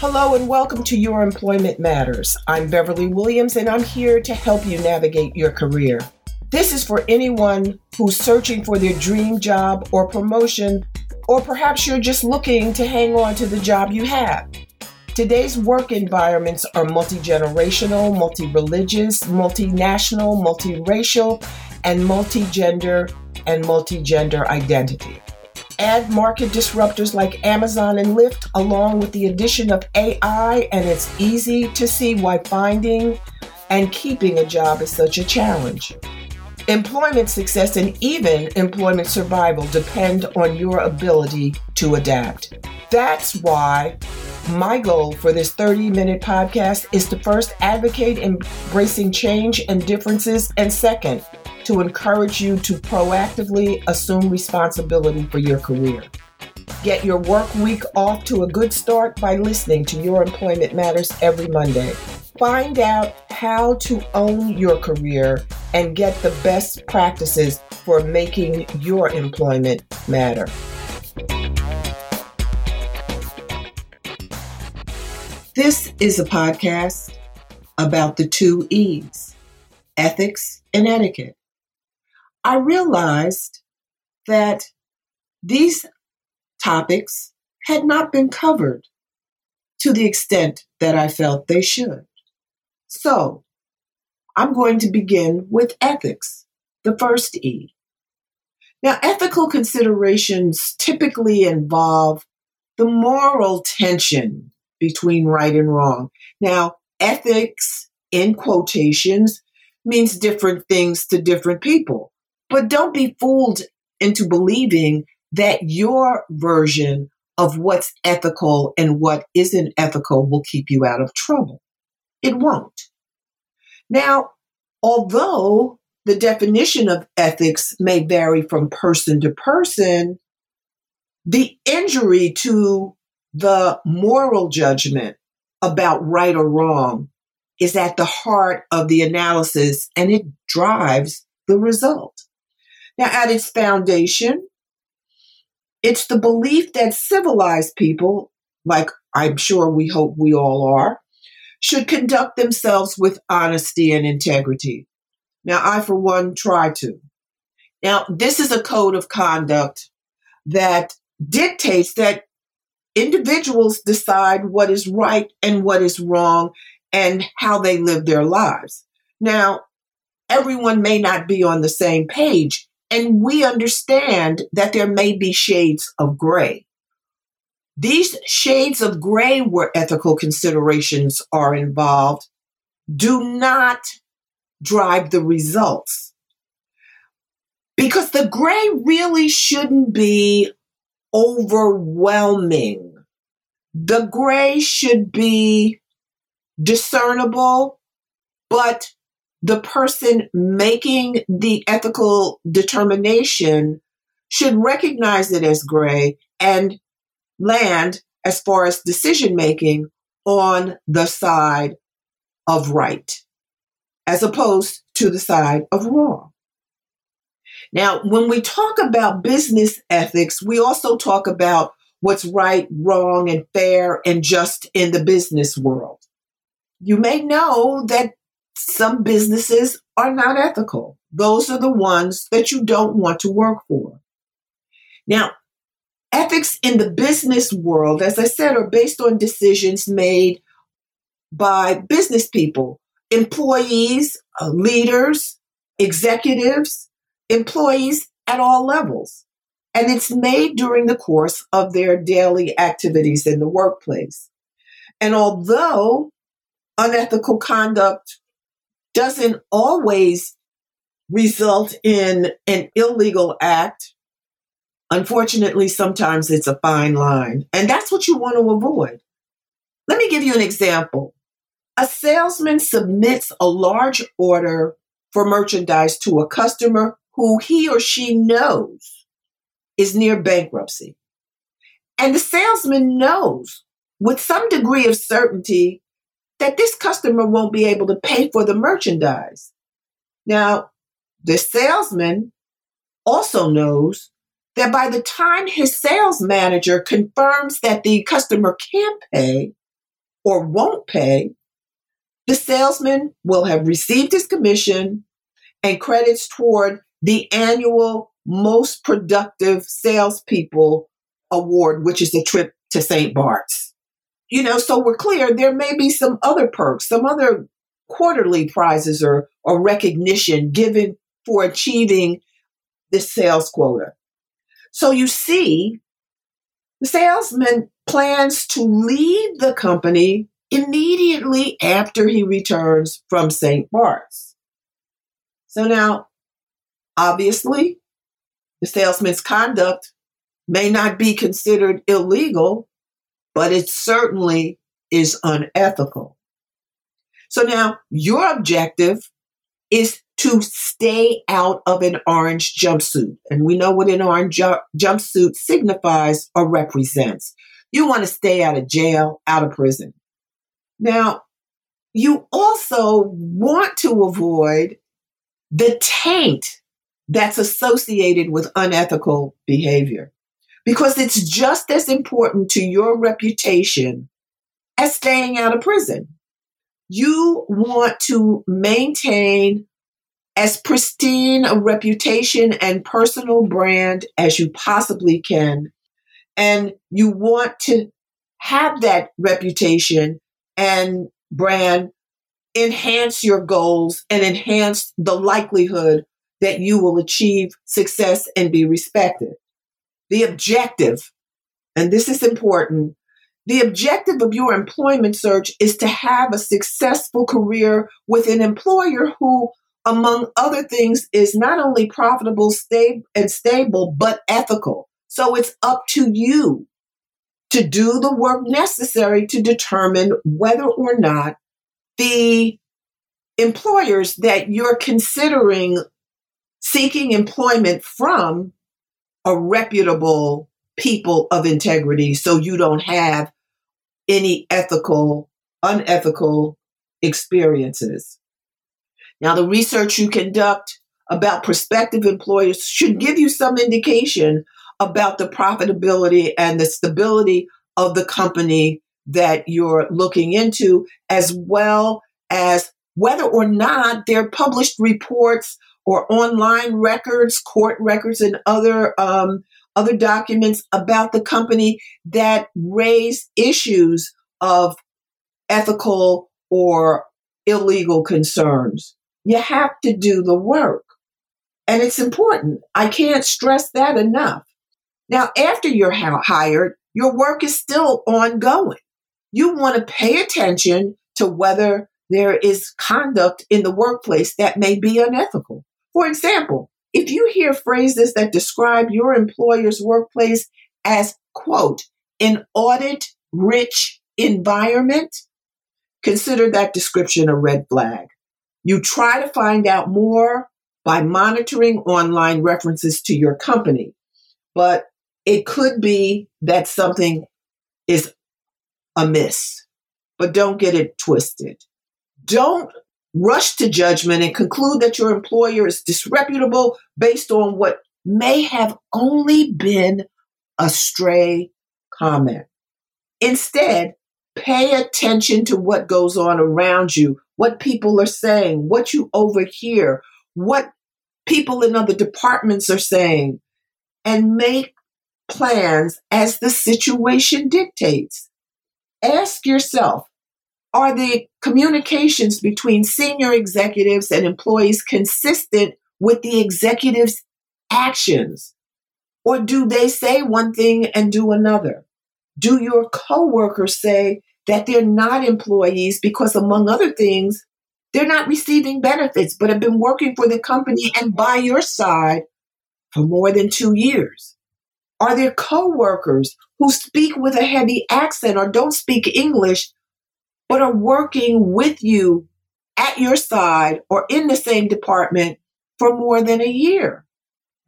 Hello and welcome to Your Employment Matters. I'm Beverly Williams and I'm here to help you navigate your career. This is for anyone who's searching for their dream job or promotion, or perhaps you're just looking to hang on to the job you have. Today's work environments are multi generational, multi religious, multinational, multiracial, and multi gender and multi gender identity. Add market disruptors like Amazon and Lyft, along with the addition of AI, and it's easy to see why finding and keeping a job is such a challenge. Employment success and even employment survival depend on your ability to adapt. That's why my goal for this 30 minute podcast is to first advocate embracing change and differences, and second, to encourage you to proactively assume responsibility for your career. Get your work week off to a good start by listening to Your Employment Matters every Monday. Find out how to own your career and get the best practices for making your employment matter. This is a podcast about the two E's ethics and etiquette. I realized that these topics had not been covered to the extent that I felt they should. So, I'm going to begin with ethics, the first E. Now, ethical considerations typically involve the moral tension between right and wrong. Now, ethics, in quotations, means different things to different people. But don't be fooled into believing that your version of what's ethical and what isn't ethical will keep you out of trouble. It won't. Now, although the definition of ethics may vary from person to person, the injury to the moral judgment about right or wrong is at the heart of the analysis and it drives the result. Now, at its foundation, it's the belief that civilized people, like I'm sure we hope we all are, should conduct themselves with honesty and integrity. Now, I, for one, try to. Now, this is a code of conduct that dictates that individuals decide what is right and what is wrong and how they live their lives. Now, everyone may not be on the same page, and we understand that there may be shades of gray. These shades of gray where ethical considerations are involved do not drive the results. Because the gray really shouldn't be overwhelming. The gray should be discernible, but the person making the ethical determination should recognize it as gray and land as far as decision making on the side of right as opposed to the side of wrong. Now, when we talk about business ethics, we also talk about what's right, wrong, and fair and just in the business world. You may know that some businesses are not ethical. Those are the ones that you don't want to work for. Now, ethics in the business world, as I said, are based on decisions made by business people, employees, uh, leaders, executives, employees at all levels. And it's made during the course of their daily activities in the workplace. And although unethical conduct doesn't always result in an illegal act. Unfortunately, sometimes it's a fine line, and that's what you want to avoid. Let me give you an example. A salesman submits a large order for merchandise to a customer who he or she knows is near bankruptcy. And the salesman knows with some degree of certainty that this customer won't be able to pay for the merchandise. Now, the salesman also knows that by the time his sales manager confirms that the customer can't pay, or won't pay, the salesman will have received his commission and credits toward the annual most productive salespeople award, which is the trip to St. Bart's. You know, so we're clear there may be some other perks, some other quarterly prizes or, or recognition given for achieving this sales quota. So you see, the salesman plans to leave the company immediately after he returns from St. Bart's. So now, obviously, the salesman's conduct may not be considered illegal, but it certainly is unethical. So now your objective is to stay out of an orange jumpsuit. And we know what an orange ju- jumpsuit signifies or represents. You want to stay out of jail, out of prison. Now, you also want to avoid the taint that's associated with unethical behavior because it's just as important to your reputation as staying out of prison. You want to maintain as pristine a reputation and personal brand as you possibly can. And you want to have that reputation and brand enhance your goals and enhance the likelihood that you will achieve success and be respected. The objective, and this is important, the objective of your employment search is to have a successful career with an employer who, among other things, is not only profitable and stable, but ethical. So it's up to you to do the work necessary to determine whether or not the employers that you're considering seeking employment from are reputable people of integrity so you don't have any ethical, unethical experiences. Now, the research you conduct about prospective employers should give you some indication about the profitability and the stability of the company that you're looking into, as well as whether or not their published reports or online records, court records, and other um, other documents about the company that raise issues of ethical or illegal concerns. You have to do the work. And it's important. I can't stress that enough. Now, after you're hired, your work is still ongoing. You want to pay attention to whether there is conduct in the workplace that may be unethical. For example, if you hear phrases that describe your employer's workplace as, quote, an audit rich environment, consider that description a red flag. You try to find out more by monitoring online references to your company, but it could be that something is amiss. But don't get it twisted. Don't rush to judgment and conclude that your employer is disreputable based on what may have only been a stray comment. Instead, pay attention to what goes on around you, what people are saying, what you overhear, what people in other departments are saying, and make plans as the situation dictates. Ask yourself are the communications between senior executives and employees consistent with the executive's actions? Or do they say one thing and do another? Do your coworkers say that they're not employees because, among other things, they're not receiving benefits but have been working for the company and by your side for more than two years? Are there coworkers who speak with a heavy accent or don't speak English but are working with you at your side or in the same department for more than a year?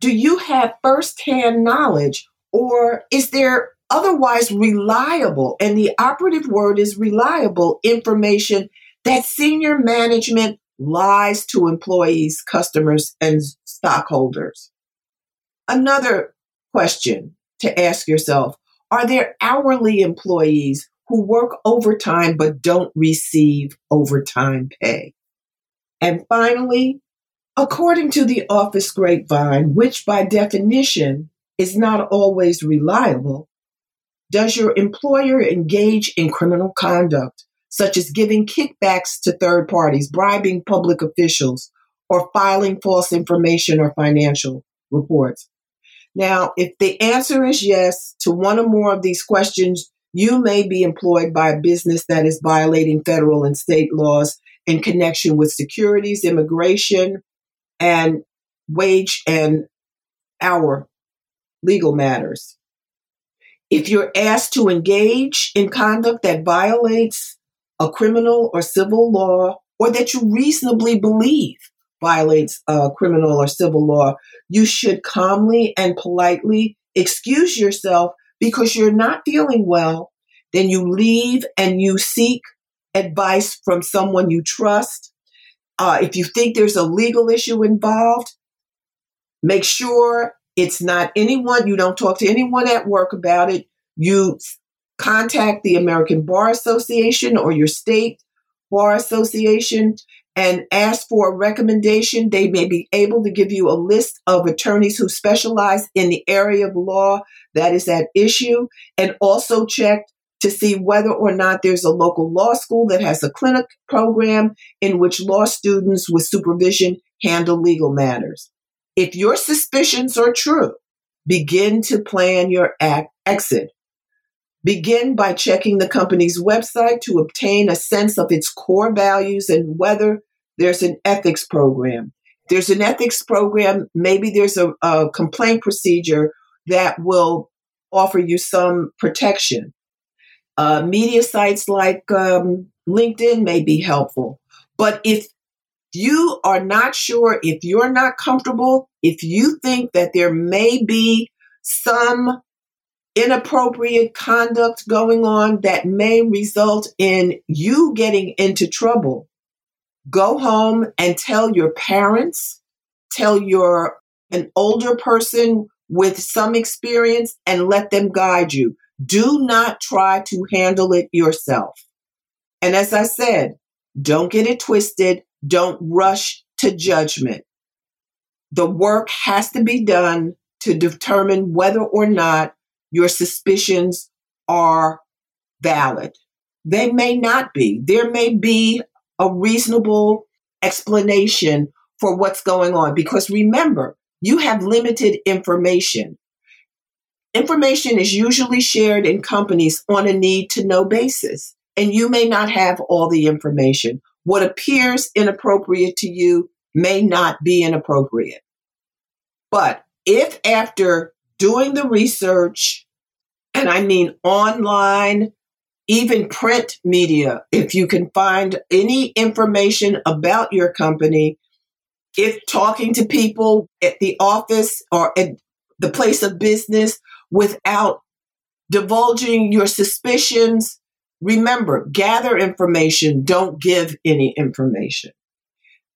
Do you have firsthand knowledge or is there otherwise reliable, and the operative word is reliable information that senior management lies to employees, customers, and stockholders? Another question to ask yourself Are there hourly employees who work overtime but don't receive overtime pay. And finally, according to the office grapevine, which by definition is not always reliable, does your employer engage in criminal conduct, such as giving kickbacks to third parties, bribing public officials, or filing false information or financial reports? Now, if the answer is yes to one or more of these questions, you may be employed by a business that is violating federal and state laws in connection with securities, immigration, and wage and hour legal matters. If you're asked to engage in conduct that violates a criminal or civil law, or that you reasonably believe violates a criminal or civil law, you should calmly and politely excuse yourself because you're not feeling well. Then you leave and you seek advice from someone you trust. Uh, if you think there's a legal issue involved, make sure it's not anyone, you don't talk to anyone at work about it. You contact the American Bar Association or your state bar association and ask for a recommendation. They may be able to give you a list of attorneys who specialize in the area of law that is at issue and also check to see whether or not there's a local law school that has a clinic program in which law students with supervision handle legal matters. If your suspicions are true, begin to plan your act exit. Begin by checking the company's website to obtain a sense of its core values and whether there's an ethics program. There's an ethics program, maybe there's a, a complaint procedure that will offer you some protection. Uh, media sites like um, LinkedIn may be helpful. But if you are not sure, if you're not comfortable, if you think that there may be some inappropriate conduct going on that may result in you getting into trouble, go home and tell your parents, tell your an older person with some experience and let them guide you. Do not try to handle it yourself. And as I said, don't get it twisted. Don't rush to judgment. The work has to be done to determine whether or not your suspicions are valid. They may not be. There may be a reasonable explanation for what's going on because remember, you have limited information. Information is usually shared in companies on a need to know basis, and you may not have all the information. What appears inappropriate to you may not be inappropriate. But if after doing the research, and I mean online, even print media, if you can find any information about your company, if talking to people at the office or at the place of business without divulging your suspicions, remember, gather information, don't give any information.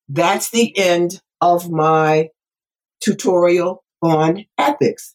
That's the end of my tutorial on ethics.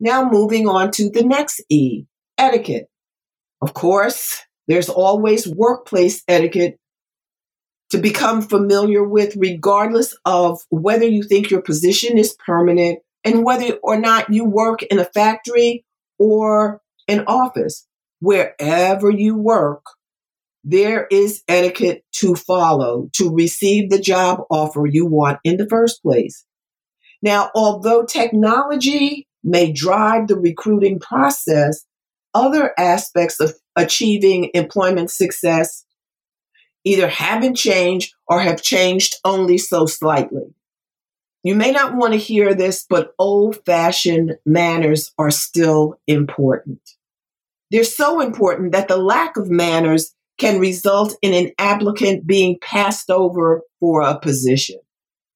Now moving on to the next E, etiquette. Of course, there's always workplace etiquette to become familiar with, regardless of whether you think your position is permanent and whether or not you work in a factory or an office. Wherever you work, there is etiquette to follow to receive the job offer you want in the first place. Now, although technology may drive the recruiting process, other aspects of achieving employment success either haven't changed or have changed only so slightly. You may not want to hear this, but old fashioned manners are still important. They're so important that the lack of manners can result in an applicant being passed over for a position.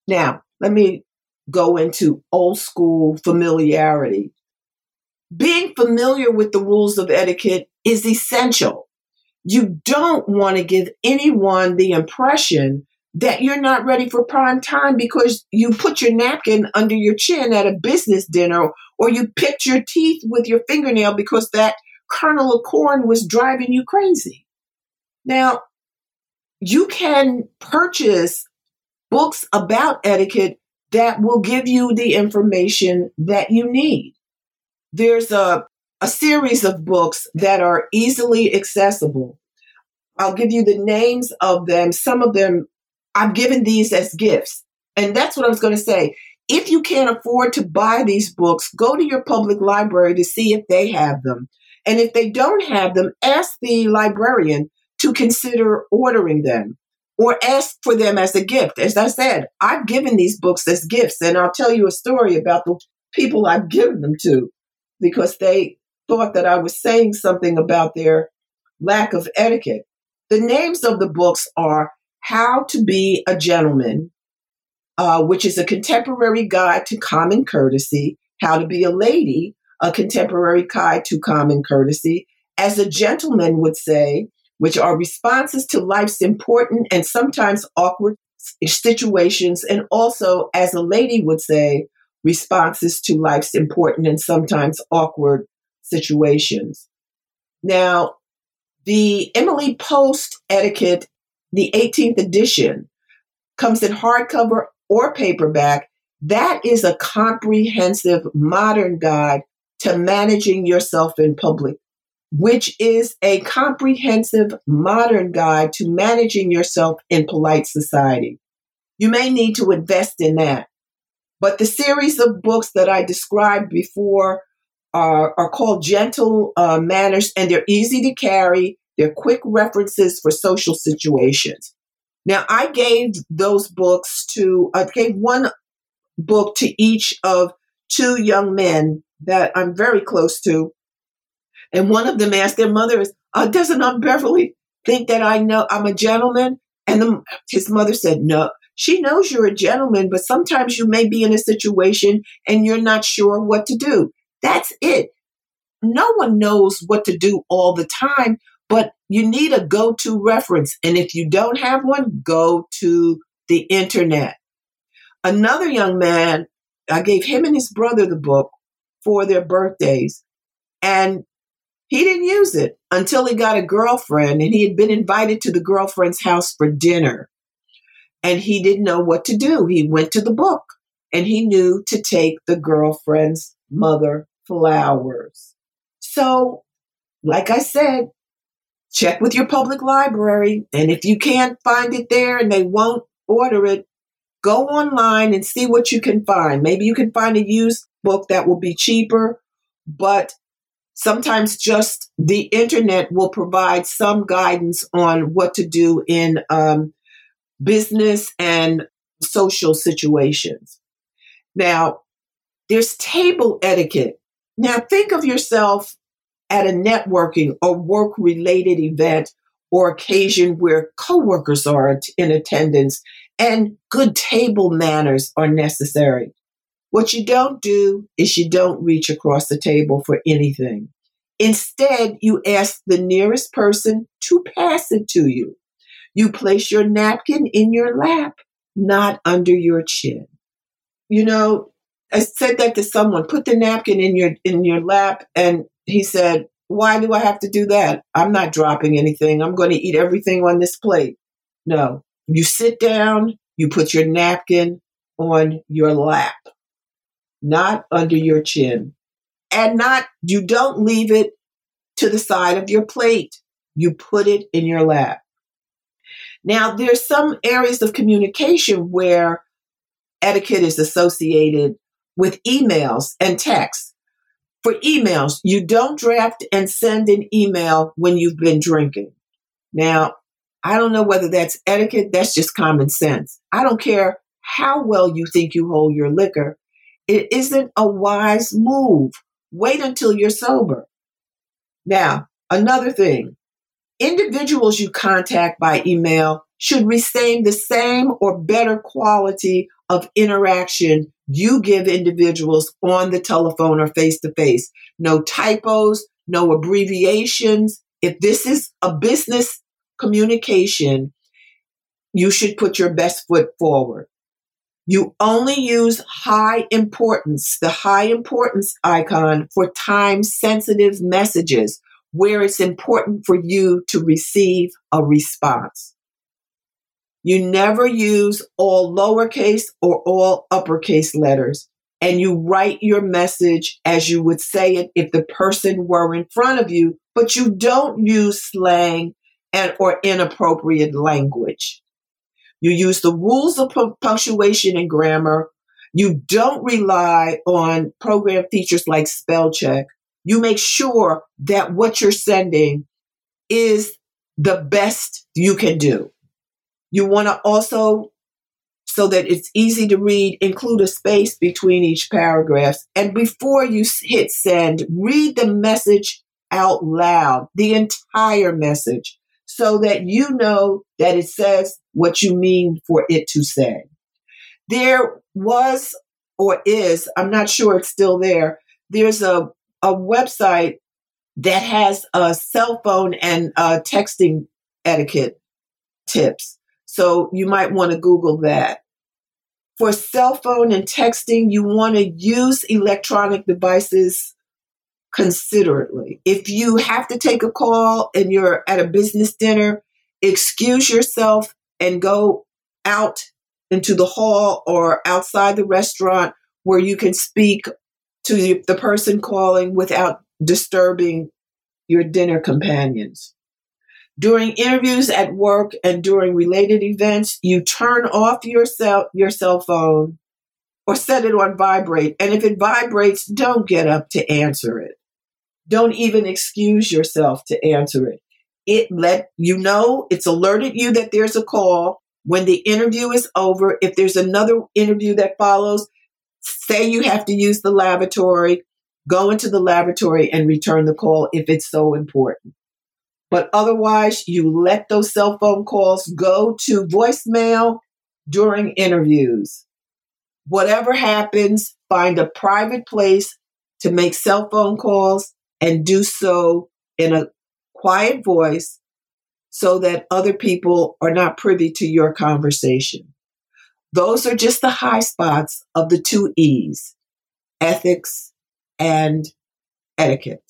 Now, let me go into old school familiarity. Being familiar with the rules of etiquette is essential. You don't want to give anyone the impression that you're not ready for prime time because you put your napkin under your chin at a business dinner or you picked your teeth with your fingernail because that kernel of corn was driving you crazy. Now, you can purchase books about etiquette that will give you the information that you need. There's a, a series of books that are easily accessible. I'll give you the names of them. Some of them I've given these as gifts. And that's what I was going to say. If you can't afford to buy these books, go to your public library to see if they have them. And if they don't have them, ask the librarian to consider ordering them or ask for them as a gift. As I said, I've given these books as gifts, and I'll tell you a story about the people I've given them to because they thought that I was saying something about their lack of etiquette. The names of the books are How to Be a Gentleman, uh, which is a contemporary guide to common courtesy, How to Be a Lady, a contemporary guide to common courtesy, as a gentleman would say, which are responses to life's important and sometimes awkward situations, and also, as a lady would say, responses to life's important and sometimes awkward situations. Now, the Emily Post Etiquette, the 18th edition, comes in hardcover or paperback. That is a comprehensive modern guide to managing yourself in public which is a comprehensive modern guide to managing yourself in polite society. You may need to invest in that. But the series of books that I described before are, are called Gentle uh, Manners, and they're easy to carry. They're quick references for social situations. Now, I gave those books to, I gave one book to each of two young men that I'm very close to and one of them asked their mother, uh, doesn't Aunt Beverly think that I know I'm a gentleman? And the, his mother said, no, she knows you're a gentleman, but sometimes you may be in a situation and you're not sure what to do. That's it. No one knows what to do all the time, but you need a go to reference. And if you don't have one, go to the internet. Another young man, I gave him and his brother the book for their birthdays. And he didn't use it until he got a girlfriend and he had been invited to the girlfriend's house for dinner. And he didn't know what to do. He went to the book and he knew to take the girlfriend's mother flowers. So, like I said, check with your public library. And if you can't find it there and they won't order it, go online and see what you can find. Maybe you can find a used book that will be cheaper, but sometimes just the internet will provide some guidance on what to do in um, business and social situations. Now, there's table etiquette. Now, think of yourself at a networking or work related event or occasion where coworkers are in attendance and good table manners are necessary. What you don't do is you don't reach across the table for anything. Instead, you ask the nearest person to pass it to you. You place your napkin in your lap, not under your chin. You know, I said that to someone, put the napkin in your in your lap and he said, "Why do I have to do that? I'm not dropping anything. I'm going to eat everything on this plate." No. You sit down, you put your napkin on your lap not under your chin. And not, you don't leave it to the side of your plate. You put it in your lap. Now, there's some areas of communication where etiquette is associated with emails and texts. For emails, you don't draft and send an email when you've been drinking. Now, I don't know whether that's etiquette, that's just common sense. I don't care how well you think you hold your liquor, it isn't a wise move. Wait until you're sober. Now, another thing individuals you contact by email should receive the same or better quality of interaction you give individuals on the telephone or face to face. No typos, no abbreviations. If this is a business communication, you should put your best foot forward. You only use high importance, the high importance icon for time sensitive messages where it's important for you to receive a response. You never use all lowercase or all uppercase letters, and you write your message as you would say it if the person were in front of you, but you don't use slang and or inappropriate language. You use the rules of punctuation and grammar. You don't rely on program features like spell check. You make sure that what you're sending is the best you can do. You want to also, so that it's easy to read, include a space between each paragraph. And before you hit send, read the message out loud, the entire message, so that you know that it says what you mean for it to say. There was or is, I'm not sure it's still there, there's a, a website that has a cell phone and uh, texting etiquette tips. So you might want to Google that. For cell phone and texting, you want to use electronic devices considerately. If you have to take a call and you're at a business dinner, excuse yourself and go out into the hall or outside the restaurant where you can speak to the person calling without disturbing your dinner companions. During interviews at work and during related events, you turn off your cell, your cell phone or set it on vibrate. And if it vibrates, don't get up to answer it. Don't even excuse yourself to answer it. It let you know, it's alerted you that there's a call. When the interview is over, if there's another interview that follows, say you have to use the lavatory, go into the lavatory and return the call if it's so important. But otherwise, you let those cell phone calls go to voicemail during interviews. Whatever happens, find a private place to make cell phone calls and do so in a quiet voice so that other people are not privy to your conversation. Those are just the high spots of the two E's ethics and etiquette.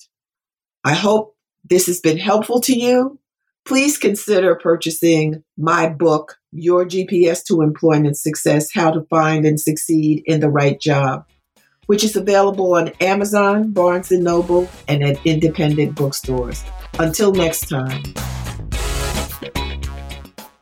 I hope this has been helpful to you, please consider purchasing my book, Your GPS to Employment Success How to Find and Succeed in the Right Job, which is available on Amazon, Barnes and Noble, and at independent bookstores. Until next time.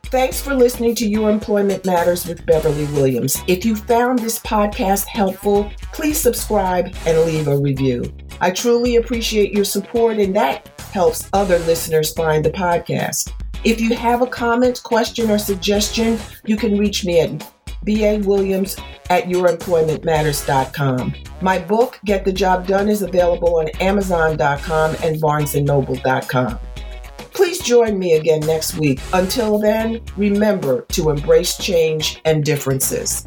Thanks for listening to Your Employment Matters with Beverly Williams. If you found this podcast helpful, please subscribe and leave a review. I truly appreciate your support, and that helps other listeners find the podcast. If you have a comment, question, or suggestion, you can reach me at ba.williams at youremploymentmatters.com. My book, Get the Job Done, is available on amazon.com and barnesandnoble.com. Please join me again next week. Until then, remember to embrace change and differences.